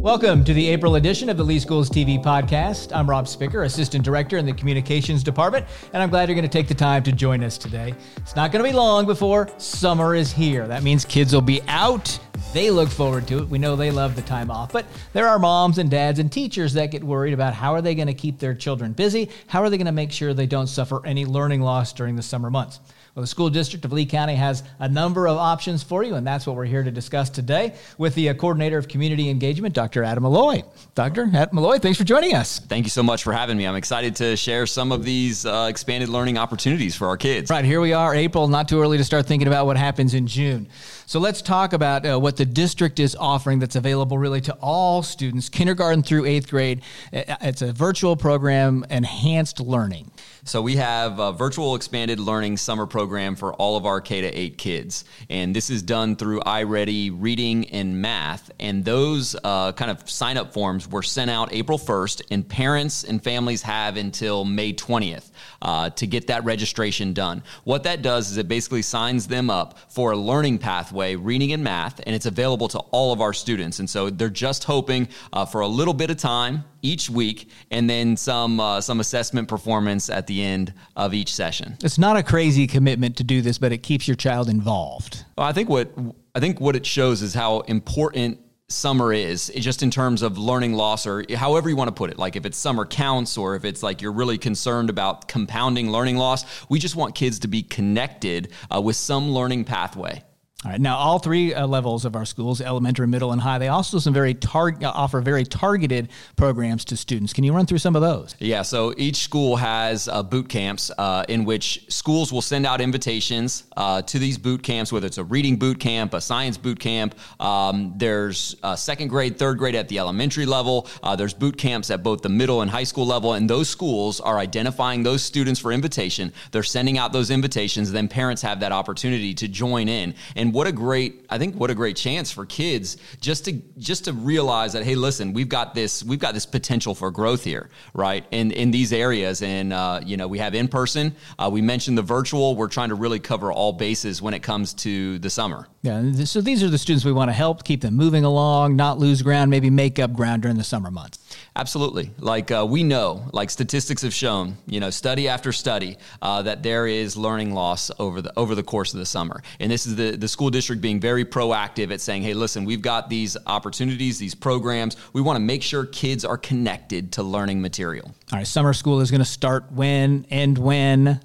Welcome to the April edition of the Lee Schools TV podcast. I'm Rob Spicker, Assistant Director in the Communications Department, and I'm glad you're going to take the time to join us today. It's not going to be long before summer is here. That means kids will be out. They look forward to it. We know they love the time off, but there are moms and dads and teachers that get worried about how are they going to keep their children busy? How are they going to make sure they don't suffer any learning loss during the summer months? Well, the school district of Lee County has a number of options for you, and that's what we're here to discuss today with the uh, coordinator of community engagement, Dr. Adam Malloy. Dr. Adam Malloy, thanks for joining us. Thank you so much for having me. I'm excited to share some of these uh, expanded learning opportunities for our kids. Right, here we are, April, not too early to start thinking about what happens in June. So let's talk about uh, what the district is offering that's available really to all students, kindergarten through eighth grade. It's a virtual program, enhanced learning. So we have a virtual expanded learning summer program for all of our K to 8 kids. And this is done through iReady reading and math. And those uh, kind of sign up forms were sent out April 1st, and parents and families have until May 20th uh, to get that registration done. What that does is it basically signs them up for a learning pathway, reading and math, and it's available to all of our students. And so they're just hoping uh, for a little bit of time each week, and then some uh, some assessment performance at the end of each session. It's not a crazy commitment to do this, but it keeps your child involved. Well, I think what I think what it shows is how important summer is just in terms of learning loss or however you want to put it like if it's summer counts or if it's like you're really concerned about compounding learning loss we just want kids to be connected uh, with some learning pathway all right. Now, all three uh, levels of our schools, elementary, middle, and high, they also some very tar- uh, offer very targeted programs to students. Can you run through some of those? Yeah. So each school has uh, boot camps uh, in which schools will send out invitations uh, to these boot camps, whether it's a reading boot camp, a science boot camp. Um, there's uh, second grade, third grade at the elementary level. there's boot camps at both the middle and high school level, and those schools are identifying those students for invitation. They're sending out those invitations. Then parents have that opportunity to join in and what a great I think what a great chance for kids just to just to realize that hey listen we've got this we've got this potential for growth here right? In in these areas. And uh, you know we have in person. Uh, we mentioned the virtual. We're trying to really cover all bases when it comes to the summer. Yeah so these are the students we want to help keep them moving along not lose ground maybe make up ground during the summer months Absolutely. Like uh, we know, like statistics have shown, you know, study after study, uh, that there is learning loss over the over the course of the summer. And this is the the school district being very proactive at saying, hey, listen, we've got these opportunities, these programs. We want to make sure kids are connected to learning material. All right, summer school is going to start when, and when.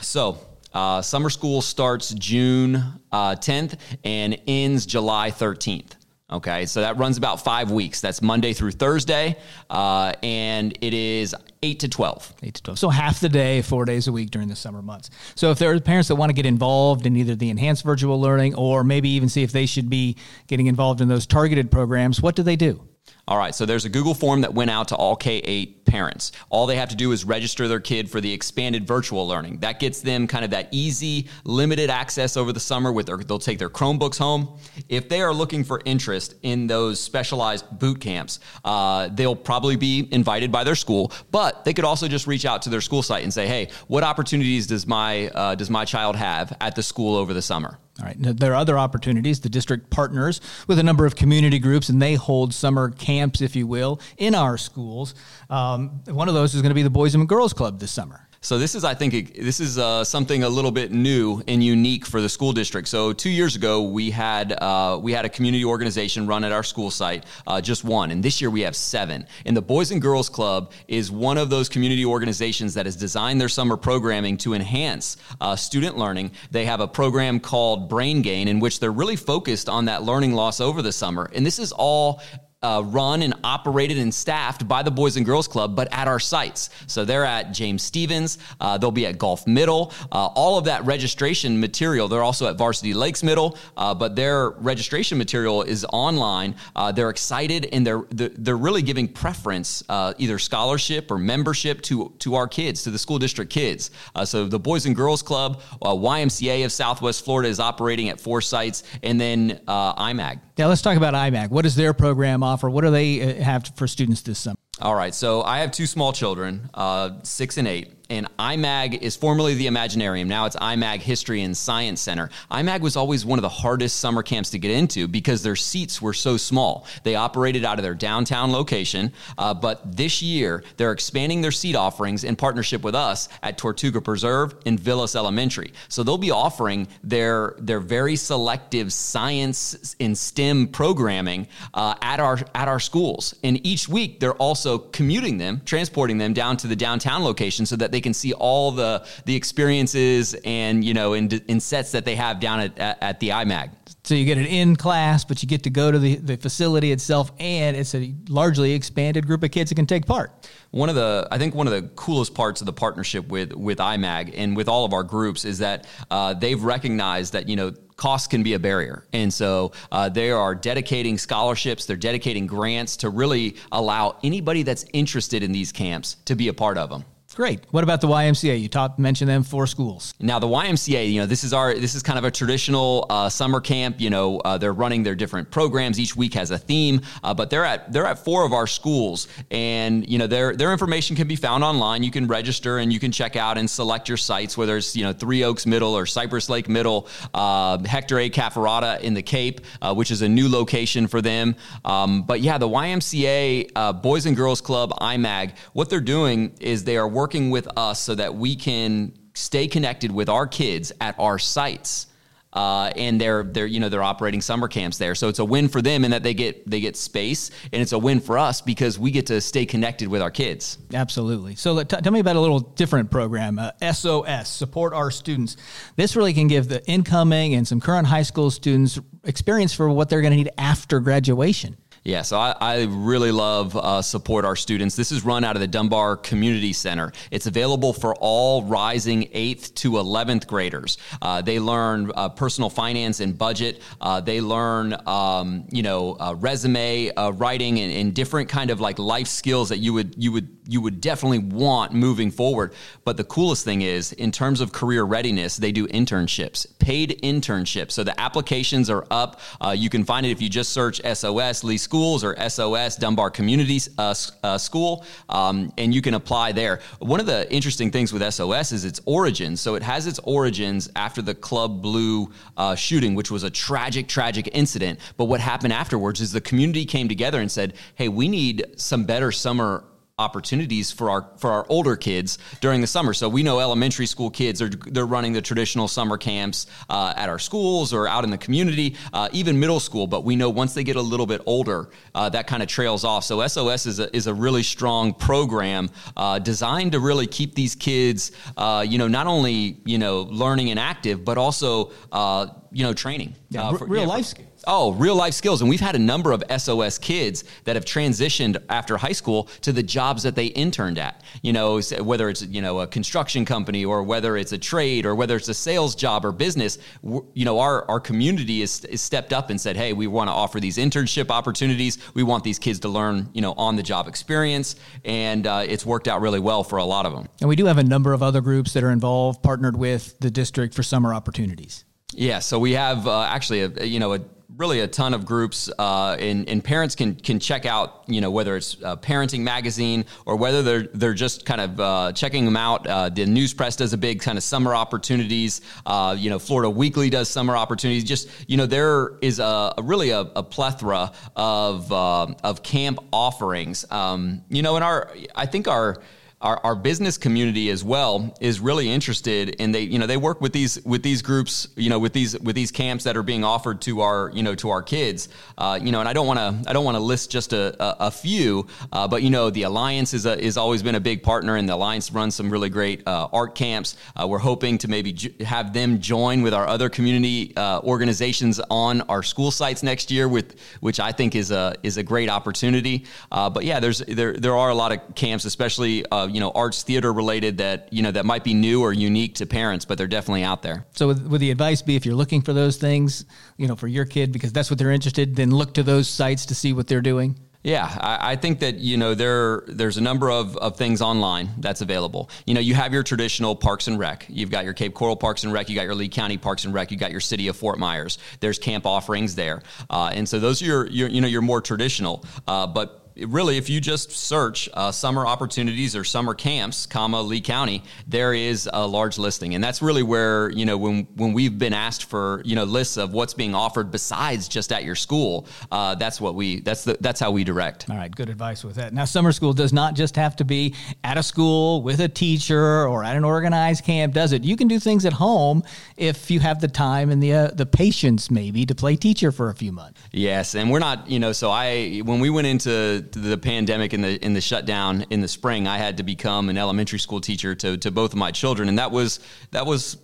So uh, summer school starts June uh, 10th and ends July 13th. Okay, so that runs about five weeks. That's Monday through Thursday, uh, and it is 8 to 12. 8 to 12. So half the day, four days a week during the summer months. So if there are parents that want to get involved in either the enhanced virtual learning or maybe even see if they should be getting involved in those targeted programs, what do they do? All right, so there's a Google form that went out to all K 8 parents. All they have to do is register their kid for the expanded virtual learning. That gets them kind of that easy, limited access over the summer with their, they'll take their Chromebooks home. If they are looking for interest in those specialized boot camps, uh, they'll probably be invited by their school, but they could also just reach out to their school site and say, hey, what opportunities does my, uh, does my child have at the school over the summer? All right. There are other opportunities. The district partners with a number of community groups, and they hold summer camps, if you will, in our schools. Um, one of those is going to be the Boys and Girls Club this summer. So this is, I think, this is uh, something a little bit new and unique for the school district. So two years ago, we had uh, we had a community organization run at our school site, uh, just one, and this year we have seven. And the Boys and Girls Club is one of those community organizations that has designed their summer programming to enhance uh, student learning. They have a program called Brain Gain, in which they're really focused on that learning loss over the summer. And this is all uh, run and operated and staffed by the Boys and Girls Club, but at our sites. So they're at James Stephens. uh, they'll be at Gulf Middle. Uh, all of that registration material, they're also at Varsity Lakes Middle, uh, but their registration material is online. Uh, they're excited and they're they're really giving preference, uh, either scholarship or membership to to our kids, to the school district kids. so the Boys and Girls Club, YMCA of Southwest Florida is operating at four sites, and then IMAG. Yeah, let's talk about IMAG. What is their program offer? What do they uh, have for students this summer? All right. So I have two small children, uh, six and eight. and IMAG is formerly the Imaginarium. Now it's IMAG History and Science Center. IMAG was always one of the hardest summer camps to get into because their seats were so small. They operated out of their downtown location, uh, but this year they're expanding their seat offerings in partnership with us at Tortuga Preserve and Villas Elementary. So they'll be offering their their very selective science and STEM programming uh, at our at our schools. And each week they're also commuting them, transporting them down to the downtown location so that they can see all the the experiences and you know in, in sets that they have down at, at, at the IMAG. So you get it in class, but you get to go to the, the facility itself, and it's a largely expanded group of kids that can take part. One of the, I think one of the coolest parts of the partnership with with IMAG and with all of our groups is that uh, they've recognized that you know cost can be a barrier. And so uh, they are dedicating scholarships, they're dedicating grants to really allow anybody that's interested in these camps to be a part of them. Great. What about the YMCA? You talked mentioned them four schools. Now the YMCA, you know, this is our this is kind of a traditional uh, summer camp. You know, uh, they're running their different programs. Each week has a theme, uh, but they're at they're at four of our schools, and you know their their information can be found online. You can register and you can check out and select your sites, whether it's you know Three Oaks Middle or Cypress Lake Middle, uh, Hector A. Cafferata in the Cape, uh, which is a new location for them. Um, but yeah, the YMCA uh, Boys and Girls Club IMAG, what they're doing is they are working working with us so that we can stay connected with our kids at our sites. Uh, and they're they're you know they're operating summer camps there, so it's a win for them in that they get they get space, and it's a win for us because we get to stay connected with our kids. Absolutely. So t- tell me about a little different program, uh, SOS, support our students. This really can give the incoming and some current high school students experience for what they're going to need after graduation. Yeah, so I, I really love uh, support our students. This is run out of the Dunbar Community Center. It's available for all rising 8th to 11th graders. Uh, they learn uh, personal finance and budget. Uh, they learn, um, you know, uh, resume uh, writing and, and, different kind of like life skills that you would you would you would definitely want moving forward. But the coolest thing is, in terms of career readiness, they do internships, paid internships. So the applications are up. you can find it if you just search SOS Lee School Schools or SOS, Dunbar Community uh, uh, School, um, and you can apply there. One of the interesting things with SOS is its origins. So it has its origins after the Club Blu uh, shooting, which was a tragic, tragic incident. But what happened afterwards is the community came together and said, hey, we need some better summer opportunities for our for our older kids during the summer. So we know elementary school kids are they're running the traditional summer camps uh, at our schools or out in the community, uh, even middle school. But we know once they get a little bit older, uh, that kind of trails off. So SOS is a, is a really strong program uh, designed to really keep these kids, uh, you know, not only you know learning and active, but also uh, you know training. Yeah, for, real yeah, life skills. Oh, real life skills. And we've had a number of SOS kids that have transitioned after high school to the jobs that they interned at. You know, whether it's, you know, a construction company or whether it's a trade or whether it's a sales job or business, you know, our, our community is, is stepped up and said, hey, we want to offer these internship opportunities. We want these kids to learn, you know, on the job experience. And uh, it's worked out really well for a lot of them. And we do have a number of other groups that are involved, partnered with the district for summer opportunities. Yeah, so we have uh, actually a you know a really a ton of groups, uh, and, and parents can can check out, you know, whether it's a parenting magazine or whether they're they're just kind of uh, checking them out. Uh, the news press does a big kind of summer opportunities. Uh, you know, Florida Weekly does summer opportunities. Just you know, there is a, a really a, a, plethora of uh, of camp offerings. Um, you know, in our I think our our, our business community as well is really interested and they you know they work with these with these groups you know with these with these camps that are being offered to our you know to our kids. Uh, you know and I don't want to I don't want to list just a, a, a few uh, but you know the alliance is a, is always been a big partner and the alliance runs some really great uh, art camps. Uh, we're hoping to maybe have them join with our other community uh, organizations on our school sites next year with which I think is a is a great opportunity. Uh, but yeah there's there there are a lot of camps especially you know arts theater related that you know that might be new or unique to parents, but they're definitely out there. So would, would the advice be if you're looking for those things, you know, for your kid because that's what they're interested, then look to those sites to see what they're doing. Yeah, I, I, think that you know there there's a number of, of things online that's available. You know, you have your traditional Parks and Rec. You've got your Cape Coral Parks and Rec. You got your Lee County Parks and Rec. You got your City of Fort Myers. There's camp offerings there, uh, and so those are your, your, you know your more traditional. Uh, but really, if you just search uh, summer opportunities or summer camps, comma Lee County, there is a large listing, and that's really where you know when when we've been asked for you know lists of what's being offered besides just at your school, uh, that's what we that's the that's how we direct. All right, good advice with that. Now, summer school does not just have to be at a school with a teacher or at an organized camp, does it? You can do things at home if you have the time and the uh, the patience maybe to play teacher for a few months. Yes, and we're not you know so I when we went into the pandemic and the in the shutdown in the spring, I had to become an elementary school teacher to to both of my children, and that was that was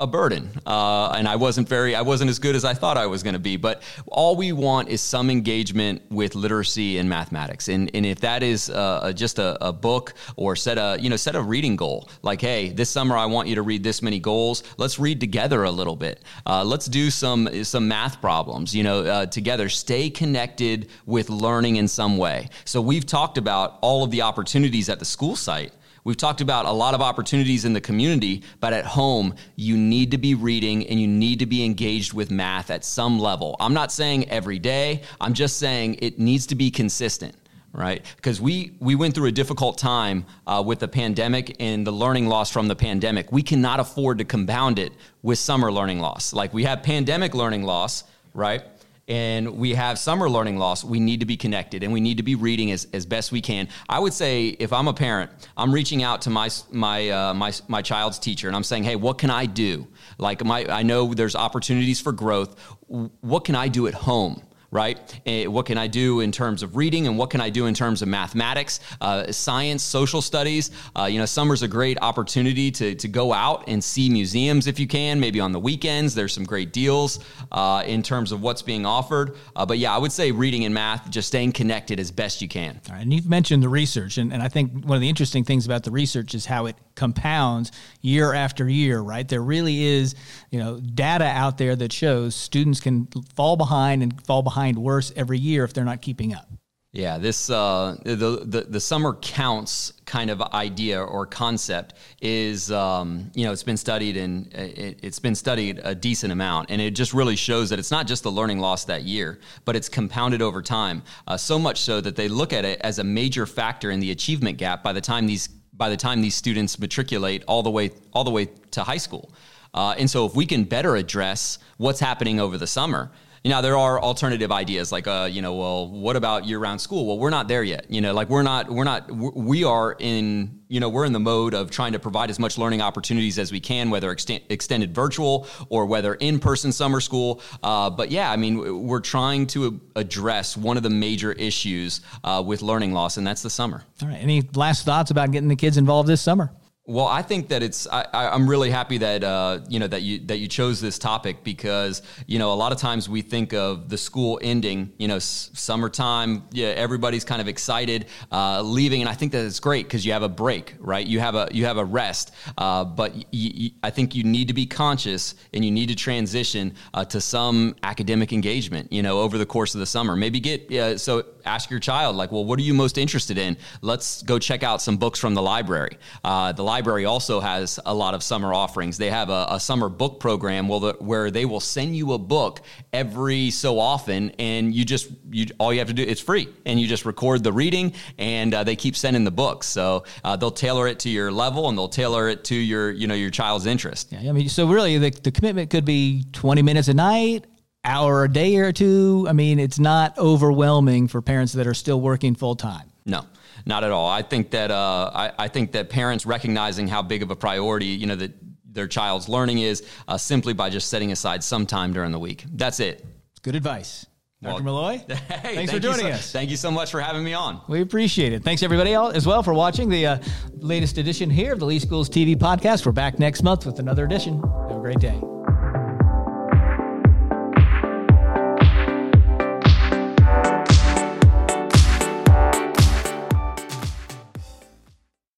a burden. Uh, and i wasn't very i wasn't as good as i thought i was going to be but all we want is some engagement with literacy and mathematics. And, and if that is uh, just a, a, book or set a you know set a reading goal like hey this summer i want you to read this many goals let's read together a little bit. Uh, let's do some some math problems you know uh, together. Stay connected with learning in some way. So we've talked about all of the opportunities at the school site We've talked about a lot of opportunities in the community, but at home, you need to be reading and you need to be engaged with math at some level. I'm not saying every day, I'm just saying it needs to be consistent right? Because we we went through a difficult time uh, with the pandemic and the learning loss from the pandemic. We cannot afford to compound it with summer learning loss. Like we have pandemic learning loss, right? And we have summer learning loss, we need to be connected and we need to be reading as, as best we can. I would say if I'm a parent, I'm reaching out to my my uh, my my child's teacher and I'm saying, "Hey, what can I do? Like my I know there's opportunities for growth. What can I do at home?" Right? Eh, what can I do in terms of reading and what can I do in terms of mathematics, uh, science, social studies? Uh, you know, summer's a great opportunity to, to go out and see museums if you can, maybe on the weekends. There's some great deals uh, in terms of what's being offered. Uh, but yeah, I would say reading and math, just staying connected as best you can. And you've mentioned the research, and, and I think one of the interesting things about the research is how it compounds year after year, right? There really is, you know, data out there that shows students can fall behind and fall behind worse every year if they're not keeping up. Yeah, this uh, the, the the summer counts kind of idea or concept is um, you know it's been studied and it, has been studied a decent amount, and it just really shows that it's not just the learning loss that year, but it's compounded over time. Uh, so much so that they look at it as a major factor in the achievement gap by the time these by the time these students matriculate all the way all the way to high school. Uh, and so, if we can better address what's happening over the summer, know, there are alternative ideas like, uh, you know, well, what about year-round school? Well, we're not there yet. You know, like we're not, we're not, we are in, you know, we're in the mode of trying to provide as much learning opportunities as we can, whether extended virtual or whether in-person summer school. Uh, but yeah, I mean, we're trying to address one of the major issues uh, with learning loss, and that's the summer. All right. Any last thoughts about getting the kids involved this summer? Well, I think that it's. I, am really happy that uh, you know that you that you chose this topic because you know a lot of times we think of the school ending. You know, s- summertime. Yeah, everybody's kind of excited uh, leaving, and I think that it's great because you have a break, right? You have a you have a rest. Uh, but y- y- I think you need to be conscious and you need to transition uh, to some academic engagement. You know, over the course of the summer, maybe get so ask your child like, well, what are you most interested in? Let's go check out some books from the library. Uh, the library library also has a lot of summer offerings. They have a, a summer book program where, the, where they will send you a book every so often, and you just you all you have to do it's free, and you just record the reading, and uh, they keep sending the books. So uh, they'll tailor it to your level, and they'll tailor it to your you know your child's interest. Yeah, I mean, so really the, the commitment could be twenty minutes a night, hour a day or two. I mean, it's not overwhelming for parents that are still working full time. No, not at all. I think that uh, I, I, think that parents recognizing how big of a priority you know that their child's learning is uh, simply by just setting aside some time during the week. That's it. Good advice. Dr. Well, Malloy, hey, thanks for joining so, us. Thank you so much for having me on. We appreciate it. Thanks, everybody, as well, for watching the uh, latest edition here of the Lee Schools TV podcast. We're back next month with another edition. Have a great day.